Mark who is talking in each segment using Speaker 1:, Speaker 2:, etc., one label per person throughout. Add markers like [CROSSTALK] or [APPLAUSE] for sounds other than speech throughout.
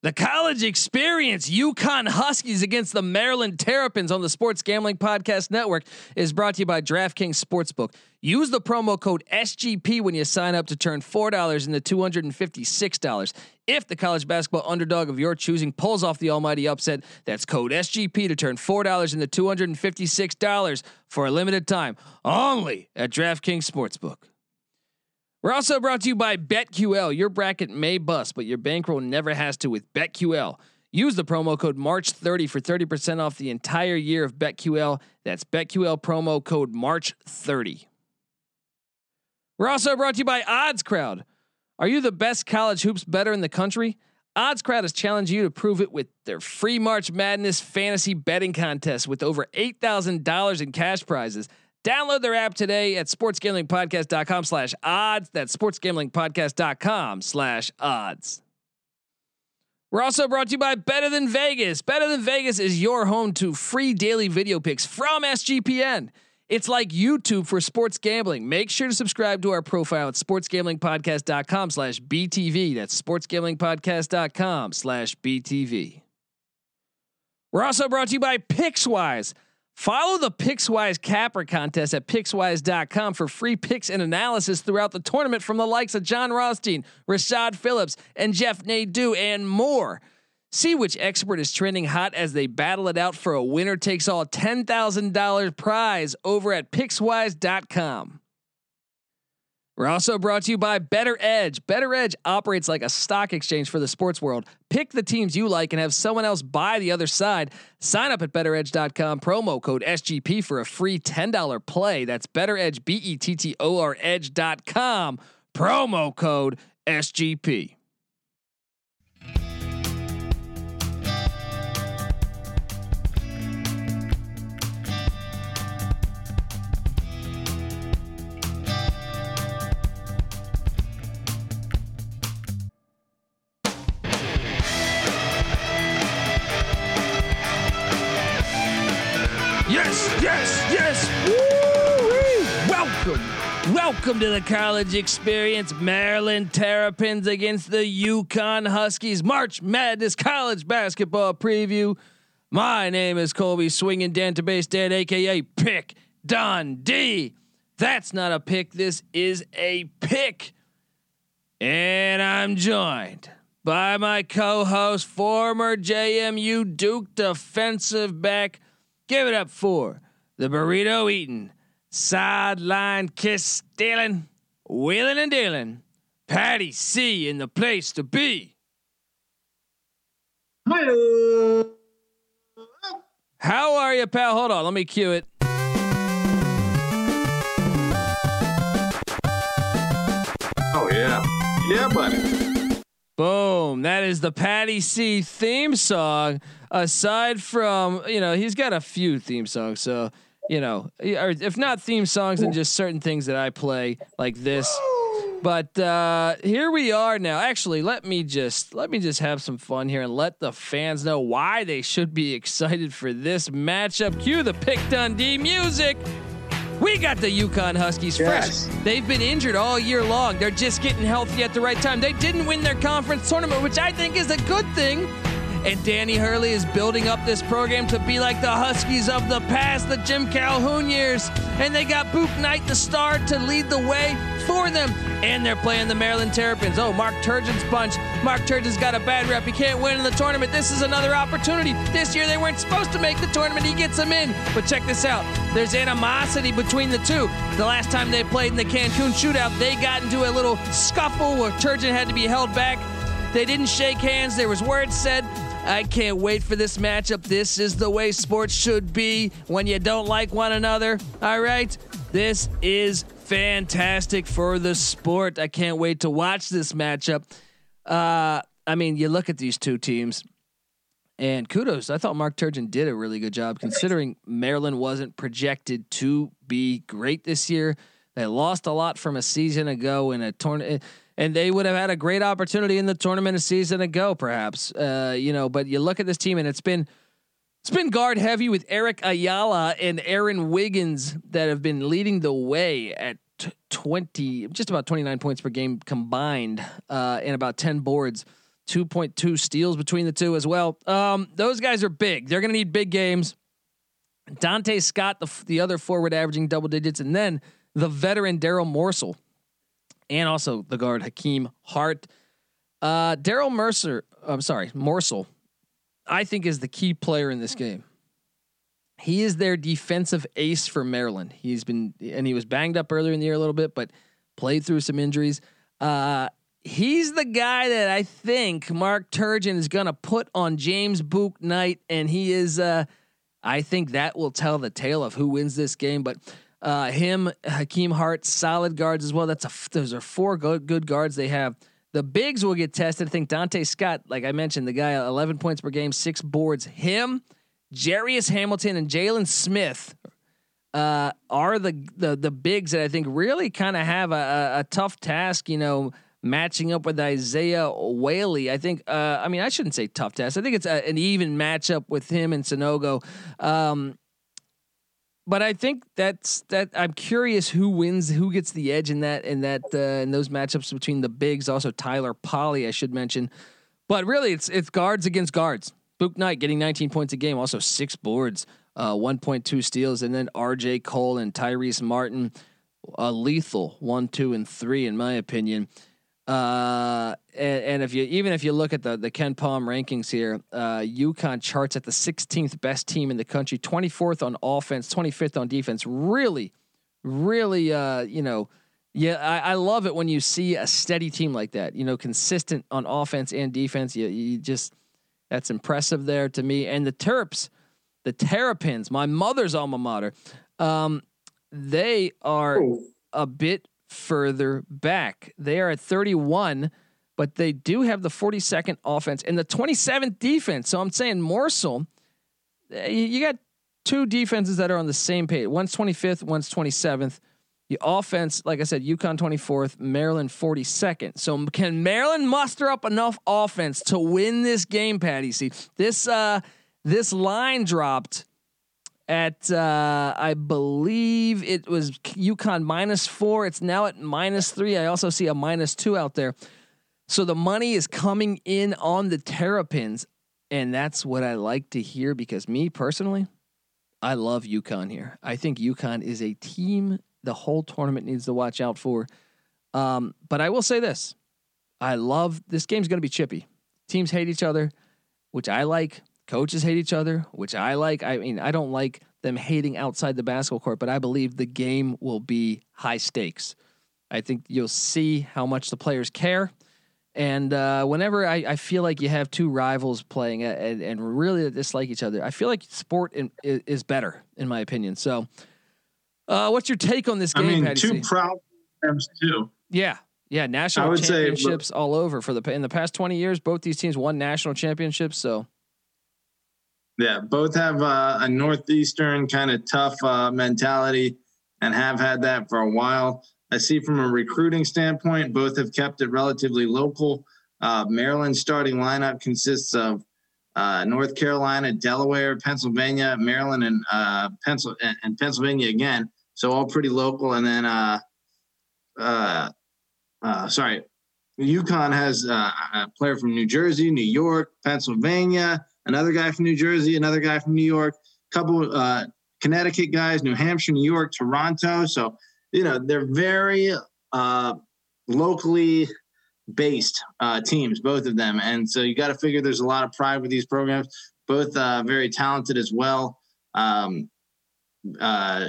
Speaker 1: The college experience, UConn Huskies against the Maryland Terrapins on the Sports Gambling Podcast Network, is brought to you by DraftKings Sportsbook. Use the promo code SGP when you sign up to turn $4 into $256. If the college basketball underdog of your choosing pulls off the almighty upset, that's code SGP to turn $4 into $256 for a limited time only at DraftKings Sportsbook. We're also brought to you by BetQL. Your bracket may bust, but your bankroll never has to with BetQL. Use the promo code March30 for 30% off the entire year of BetQL. That's BetQL promo code March30. We're also brought to you by Odds Crowd. Are you the best college hoops bettor in the country? Odds Crowd has challenged you to prove it with their free March Madness fantasy betting contest with over $8,000 in cash prizes. Download their app today at sportsgamblingpodcast.com slash odds. That's sportsgamblingpodcast.com slash odds. We're also brought to you by Better Than Vegas. Better Than Vegas is your home to free daily video picks from SGPN. It's like YouTube for sports gambling. Make sure to subscribe to our profile at sportsgamblingpodcast.com slash BTV. That's sportsgamblingpodcast.com slash BTV. We're also brought to you by PicksWise. Follow the Pickswise Capper contest at Pickswise.com for free picks and analysis throughout the tournament from the likes of John Rothstein, Rashad Phillips, and Jeff Nadeau, and more. See which expert is trending hot as they battle it out for a winner takes all $10,000 prize over at Pickswise.com. We're also brought to you by Bettor Edge. Bettor Edge operates like a stock exchange for the sports world. Pick the teams you like and have someone else buy the other side. Sign up at bettoredge.com, promo code SGP for a free $10 play. That's Bettor Edge, B E T T O R Edge.com, promo code SGP. Welcome. To the college experience. Maryland Terrapins against the UConn Huskies. March Madness College Basketball Preview. My name is Colby Swinging Dan to Database Dad, aka Pick Dundee. That's not a pick. This is a pick. And I'm joined by my co-host, former JMU Duke defensive back. Give it up for the burrito eating, sideline kiss stealing, wheeling and dealing. Patty C in the place to be.
Speaker 2: Hello.
Speaker 1: How are you, pal? Hold on, let me cue it.
Speaker 2: Oh yeah, yeah, buddy.
Speaker 1: Boom. That is the Patty C theme song. Aside from, you know, he's got a few theme songs. So, you know, or if not theme songs, and just certain things that I play like this. [GASPS] But uh here we are now. Actually, let me just let me just have some fun here and let the fans know why they should be [LAUGHS] excited for this matchup. Cue the Pick Dundee music. We got the UConn Huskies
Speaker 2: Yes.
Speaker 1: fresh. They've been injured all year long. They're just getting healthy at the right time. They didn't win their conference tournament, which I think is a good thing. And Danny Hurley is building up this program to be like the Huskies of the past, the Jim Calhoun years. And they got Bouknight, the star, to lead the way for them. And they're playing the Maryland Terrapins. Oh, Mark Turgeon's bunch. Mark Turgeon's got a bad rep. He can't win in the tournament. This is another opportunity. This year they weren't supposed to make the tournament. He gets them in. But check this out. There's animosity between the two. The last time they played in the Cancun shootout, they got into a little scuffle where Turgeon had to be held back. They didn't shake hands. There was words said. I can't wait for this matchup. This is the way sports should be when you don't like one another. All right? This is fantastic for the sport. I can't wait to watch this matchup. Uh, I mean, you look at these two teams, and kudos. I thought Mark Turgeon did a really good job considering Maryland wasn't projected to be great this year. They lost a lot from a season ago in a tournament, and they would have had a great opportunity in the tournament a season ago, perhaps. Uh, you know, but you look at this team, and it's been it's been guard heavy with Eric Ayala and Aaron Wiggins that have been leading the way at t- 20, just about 29 points per game combined, uh, and about 10 boards. 2.2 steals between the two as well. Um, those guys are big. They're going to need big games. Donta Scott, the, the other forward, averaging double digits, and then the veteran Darryl Morsell, and also the guard Hakim Hart. Uh, Daryl Mercer, I'm sorry, Morsell, I think is the key player in this game. He is their defensive ace for Maryland. He's been and he was banged up earlier in the year a little bit, but played through some injuries. Uh, he's the guy that I think Mark Turgeon is going to put on James Bouknight, and he is. Uh, I think that will tell the tale of who wins this game. But uh, him, Hakim Hart, solid guards as well. That's a those are four good good guards they have. The bigs will get tested. I think Donta Scott, like I mentioned, the guy 11 points per game, six boards. Him, Jairus Hamilton, and Jalen Smith uh, are the, the the bigs that I think really kind of have a, a, a, tough task. You know, matching up with Isaiah Whaley. I think. Uh, I mean, I shouldn't say tough task. I think it's a, an even matchup with him and Sanogo. Um, but I think that's that. I'm curious who wins, who gets the edge in that in that uh, in those matchups between the bigs. Also, Tyler Polley, I should mention. But really, it's it's guards against guards. Bouknight getting 19 points a game, also six boards, uh, 1.2 steals, and then R.J. Cole and Tyrese Martin, uh, lethal one, two, and three, in my opinion. Uh, and, and, if you even if you look at the the KenPom rankings here, uh, UConn charts at the 16th best team in the country, 24th on offense, 25th on defense. Really, really, uh, you know, yeah, I, I love it when you see a steady team like that. You know, consistent on offense and defense. You, you just that's impressive there to me. And the Terps, the Terrapins, my mother's alma mater, um, they are a bit further back. They are at 31, but they do have the 42nd offense and the 27th defense. So I'm saying Morsell, eh, you got two defenses that are on the same page. One's 25th, one's 27th. The offense, like I said, UConn 24th, Maryland 42nd. So can Maryland muster up enough offense to win this game, Patty? See, this uh this line dropped at uh, I believe it was UConn minus four. It's now at minus three. I also see a minus two out there. So the money is coming in on the Terrapins, and that's what I like to hear because me personally, I love UConn here. I think UConn is a team the whole tournament needs to watch out for. Um, but I will say this: I love this game's going to be chippy. Teams hate each other, which I like. Coaches hate each other, which I like. I mean, I don't like them hating outside the basketball court, but I believe the game will be high stakes. I think you'll see how much the players care. And uh, whenever I, I, feel like you have two rivals playing and, and really dislike each other, I feel like sport in, is better, in my opinion. So, uh, what's your take on this game? I
Speaker 2: mean, Patty two C? proud programs too.
Speaker 1: Yeah, yeah, national championships say, all over for the in the past twenty years. Both these teams won national championships. So
Speaker 2: yeah, both have uh, a northeastern kind of tough uh, mentality and have had that for a while. I see from a recruiting standpoint, both have kept it relatively local. Uh, Maryland's starting lineup consists of uh, North Carolina, Delaware, Pennsylvania, Maryland, and uh, Pencil and Pennsylvania again. So all pretty local. And then, uh, sorry, UConn has a player from New Jersey, New York, Pennsylvania, another guy from New Jersey, another guy from New York, a couple uh, Connecticut guys, New Hampshire, New York, Toronto. So you know they're very uh, locally based uh, teams, both of them, and so you got to figure there's a lot of pride with these programs. Both uh, very talented as well. Um, uh,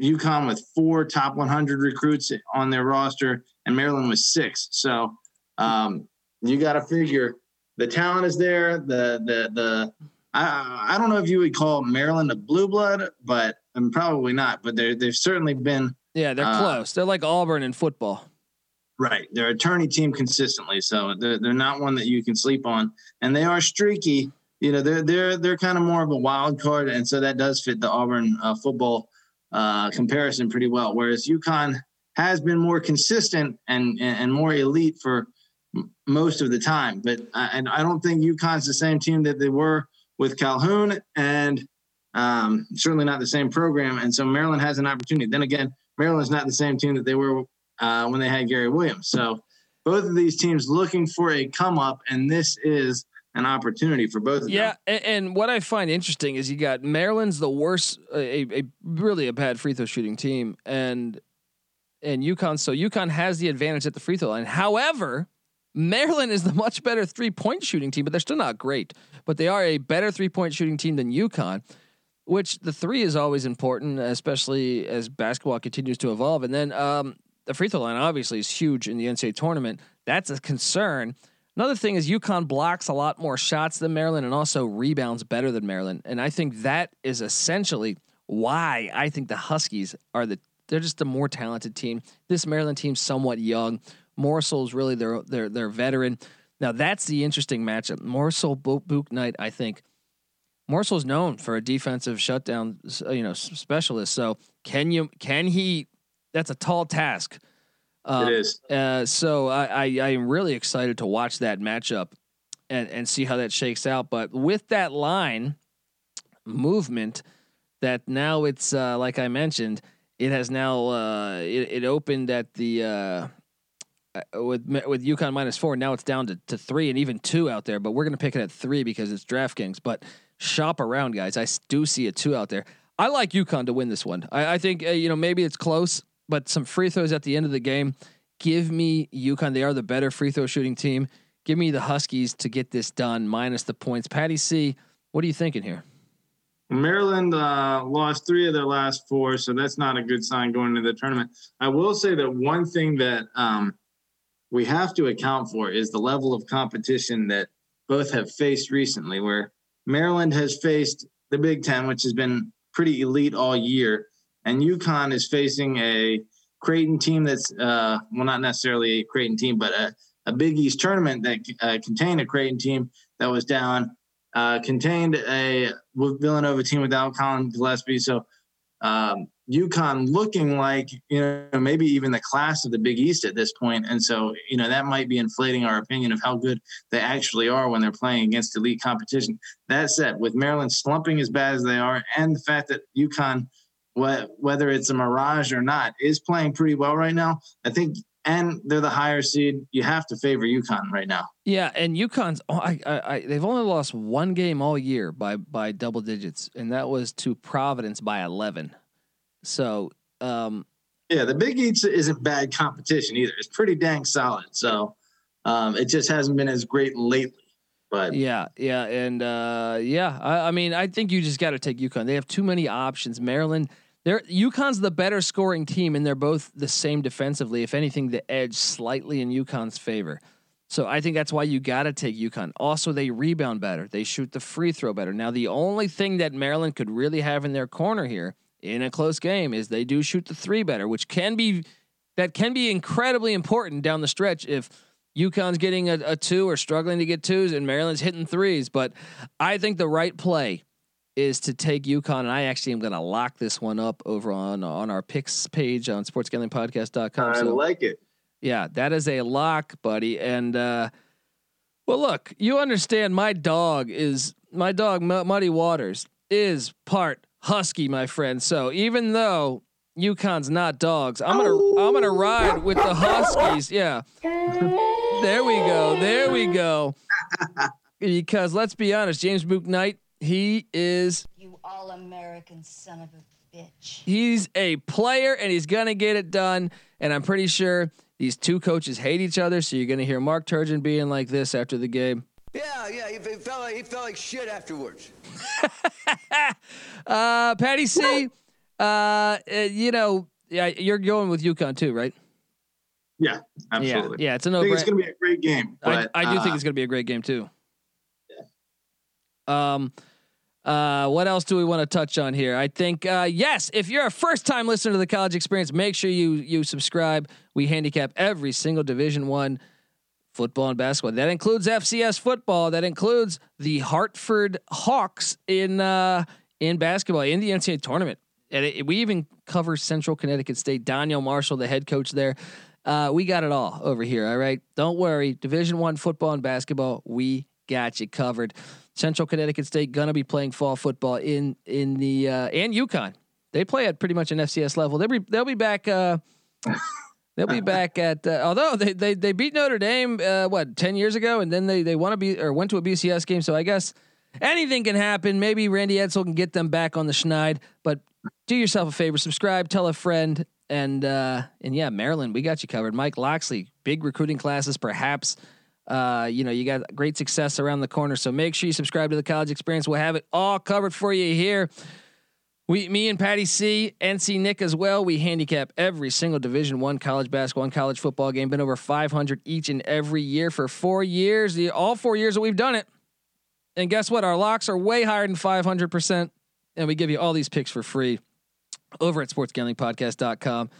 Speaker 2: UConn with four top 100 recruits on their roster, and Maryland with six. So um, you got to figure the talent is there. The the the I I don't know if you would call Maryland a blue blood, but I'm probably not. But they they've certainly been.
Speaker 1: Yeah, they're uh, close. They're like Auburn in football.
Speaker 2: Right, they're a tourney team consistently, so they're they're not one that you can sleep on, and they are streaky. You know, they're they're they're kind of more of a wild card, and so that does fit the Auburn uh, football uh, comparison pretty well. Whereas UConn has been more consistent and and more elite for most of the time. But I, and I don't think UConn's the same team that they were with Calhoun, and um, certainly not the same program. And so Maryland has an opportunity. Then again, Maryland's not the same team that they were uh, when they had Gary Williams. So both of these teams looking for a come up, and this is an opportunity for both. Of them.
Speaker 1: yeah, and, and, what I find interesting is you got Maryland's the worst, a, a really a bad free throw shooting team, and and UConn. So UConn has the advantage at the free throw line. However, Maryland is the much better three point shooting team, but they're still not great. But they are a better three point shooting team than UConn, which the three is always important, especially as basketball continues to evolve. And then um, the free throw line obviously is huge in the NCAA tournament. That's a concern. Another thing is UConn blocks a lot more shots than Maryland and also rebounds better than Maryland. And I think that is essentially why I think the Huskies are the they're just a more talented team. This Maryland team's somewhat young. Morsell is really their their their veteran. Now that's the interesting matchup. Morsell Bouknight, I think. Morsell is known for a defensive shutdown, you know, specialist. So can you can he? That's a tall task.
Speaker 2: Uh, it is.
Speaker 1: Uh, so I, I I am really excited to watch that matchup and and see how that shakes out. But with that line movement, that now it's uh, like I mentioned, it has now uh, it, it opened at the uh, uh, with with UConn minus four. Now it's down to, to three and even two out there, but we're going to pick it at three because it's DraftKings. But shop around, guys. I do see a two out there. I like UConn to win this one. I, I think uh, you know maybe it's close, but some free throws at the end of the game. Give me UConn. They are the better free throw shooting team. Give me the Huskies to get this done minus the points. Patty C, what are you thinking here?
Speaker 2: Maryland uh, lost three of their last four, so that's not a good sign going into the tournament. I will say that one thing that um, we have to account for is the level of competition that both have faced recently, where Maryland has faced the Big Ten, which has been pretty elite all year, and UConn is facing a Creighton team that's, uh, well, not necessarily a Creighton team, but a, a Big East tournament that uh, contained a Creighton team that was down, uh, contained a Villanova team without Collin Gillespie. So um, UConn looking like you know maybe even the class of the Big East at this point, and so you know that might be inflating our opinion of how good they actually are when they're playing against elite competition. That said, with Maryland slumping as bad as they are, and the fact that UConn, whether it's a mirage or not, is playing pretty well right now, I think. And they're the higher seed. You have to favor UConn right now.
Speaker 1: Yeah, and UConn's oh, I, I, I, they've only lost one game all year by by double digits, and that was to Providence by eleven. So, um,
Speaker 2: yeah, the Big East isn't bad competition either. It's pretty dang solid. So, um, it just hasn't been as great lately. But
Speaker 1: yeah, yeah, and uh, yeah, I, I mean, I think you just got to take UConn. They have too many options. Maryland, they're UConn's the better scoring team, and they're both the same defensively. If anything, the edge slightly in UConn's favor. So I think that's why you got to take UConn. Also, they rebound better. They shoot the free throw better. Now, the only thing that Maryland could really have in their corner here in a close game is they do shoot the three better, which can be that can be incredibly important down the stretch if UConn's getting a, a two or struggling to get twos and Maryland's hitting threes. But I think the right play is to take UConn, and I actually am going to lock this one up over on on our picks page on sportsgamblingpodcast.com.
Speaker 2: I so, like it.
Speaker 1: Yeah, that is a lock, buddy. And uh, well, look, you understand my dog is my dog Muddy Waters is part husky, my friend. So even though UConn's not dogs, I'm gonna oh. I'm gonna ride with the Huskies. [LAUGHS] Yeah. There we go. There we go. [LAUGHS] Because let's be honest, James Bouknight, he is
Speaker 3: you all American son of a bitch.
Speaker 1: He's a player and he's gonna get it done. And I'm pretty sure these two coaches hate each other. So you're gonna hear Mark Turgeon being like this after the game.
Speaker 4: Yeah, yeah, he, he felt like he felt like shit afterwards. [LAUGHS]
Speaker 1: uh, Patty C, uh, uh, you know, yeah, you're going with UConn too, right?
Speaker 2: Yeah, absolutely.
Speaker 1: Yeah, yeah it's a no.
Speaker 2: I think it's going to be a great game. But,
Speaker 1: I, I do uh, think it's going to be a great game too. Yeah. Um. Uh, what else do we want to touch on here? I think uh, yes, if you're a first time listener to the college experience, make sure you you subscribe. We handicap every single Division One football and basketball. That includes FCS football. That includes the Hartford Hawks in uh, in basketball in the NCAA tournament. And it, we even cover Central Connecticut State. Donyell Marshall, the head coach there. Uh, we got it all over here. All right, don't worry. Division One football and basketball, we got you covered. Central Connecticut State gonna be playing fall football in in the uh, and UConn. They play at pretty much an FCS level. They'll be they'll be back. Uh, [LAUGHS] They'll be back at uh, although they, they they beat Notre Dame uh, what ten years ago, and then they they want to be or went to a BCS game. So I guess anything can happen. Maybe Randy Edsall can get them back on the schneid. But do yourself a favor, subscribe, tell a friend, and uh, and yeah, Maryland, we got you covered. Mike Locksley, big recruiting classes, perhaps. Uh, you know, you got great success around the corner. So make sure you subscribe to the college experience. We'll have it all covered for you here. We, me and Patty C, NC Nick as well. We handicap every single Division One college basketball and college football game. Been over 500 each and every year for four years. The, all four years that we've done it. And guess what? Our locks are way higher than 500 percent, and we give you all these picks for free over at sportsgamblingpodcast.com.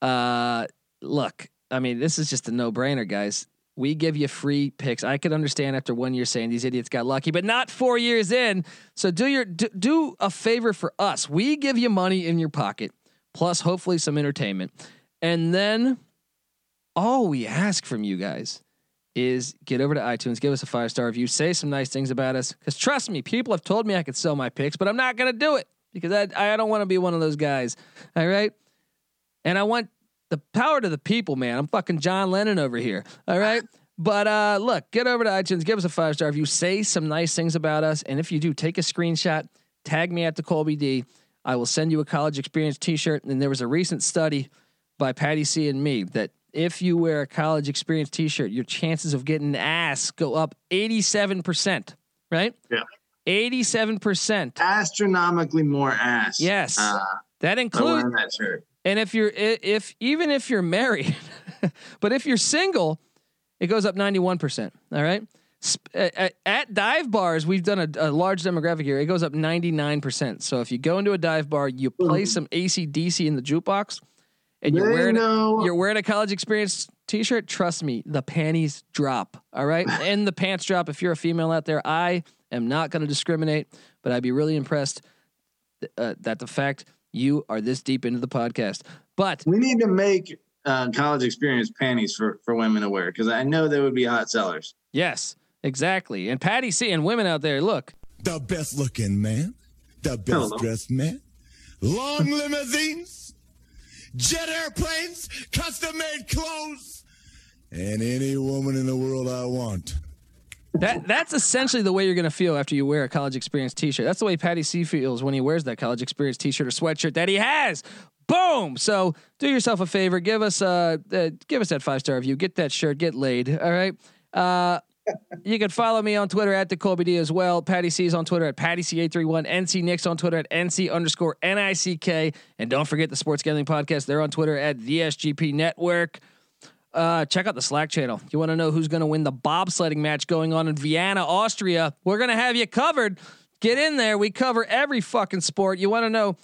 Speaker 1: Uh, look, I mean, this is just a no brainer, guys. We give you free picks. I could understand after one year saying these idiots got lucky, but not four years in. So do your do, do a favor for us. We give you money in your pocket, plus hopefully some entertainment, and then all we ask from you guys is get over to iTunes, give us a five star review, say some nice things about us. Because trust me, people have told me I could sell my picks, but I'm not to do it because I I don't want to be one of those guys. All right, and I want the power to the people, man. I'm fucking John Lennon over here. All right. But uh, look, get over to iTunes, give us a five star review, say some nice things about us, and if you do, take a screenshot, tag me at the Colby D. I will send you a college experience T-shirt. And there was a recent study by Patty C and me that if you wear a college experience T-shirt, your chances of getting ass go up 87 percent. Right?
Speaker 2: Yeah.
Speaker 1: 87 percent.
Speaker 2: Astronomically more ass.
Speaker 1: Yes.
Speaker 2: Uh,
Speaker 1: that includes
Speaker 2: that shirt.
Speaker 1: And if you're if even if you're married, [LAUGHS] but if you're single, it goes up 91%. All right. At, at dive bars, we've done a, a large demographic here. It goes up 99%. So if you go into a dive bar, you play some ACDC in the jukebox, and you're
Speaker 2: They
Speaker 1: wearing
Speaker 2: know.
Speaker 1: you're wearing a college experience t-shirt. Trust me, the panties drop. All right, [LAUGHS] and the pants drop. If you're a female out there, I am not going to discriminate, but I'd be really impressed uh, that the fact you are this deep into the podcast. But
Speaker 2: We need to make uh, college experience panties for, for women to wear because I know they would be hot sellers.
Speaker 1: yes, exactly. And Patty C and women out there, look,
Speaker 5: The best looking man, the best
Speaker 2: Hello.
Speaker 5: dressed man, long limousines, jet airplanes, custom made clothes, and any woman in the world I want.
Speaker 1: That that's essentially the way you're going to feel after you wear a college experience t-shirt. That's the way Patty C feels when he wears that college experience t-shirt or sweatshirt that he has. Boom. So do yourself a favor, give us uh, uh give us that five star review, get that shirt, get laid. All right. Uh you can follow me on Twitter at the Colby D as well. Patty C is on Twitter at Patty C831. NC Nick's on Twitter at NC underscore NICK. And don't forget the Sports Gambling Podcast. They're on Twitter at the SGP Network. Uh, check out the Slack channel. You want to know who's going to win the bobsledding match going on in Vienna, Austria? We're going to have you covered. Get in there. We cover every fucking sport. You want to know,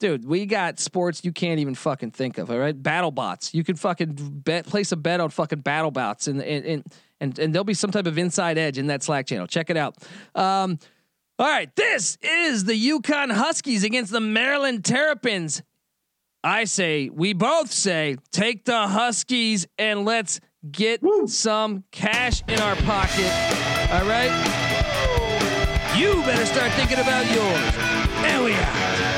Speaker 1: dude? We got sports you can't even fucking think of. All right, battle bots. You can fucking bet, place a bet on fucking battle bots, and and and and, there'll be some type of inside edge in that Slack channel. Check it out. Um, all right, this is the UConn Huskies against the Maryland Terrapins. I say, we both say, take the Huskies and let's get some cash in our pocket. All right? You better start thinking about yours. And we out.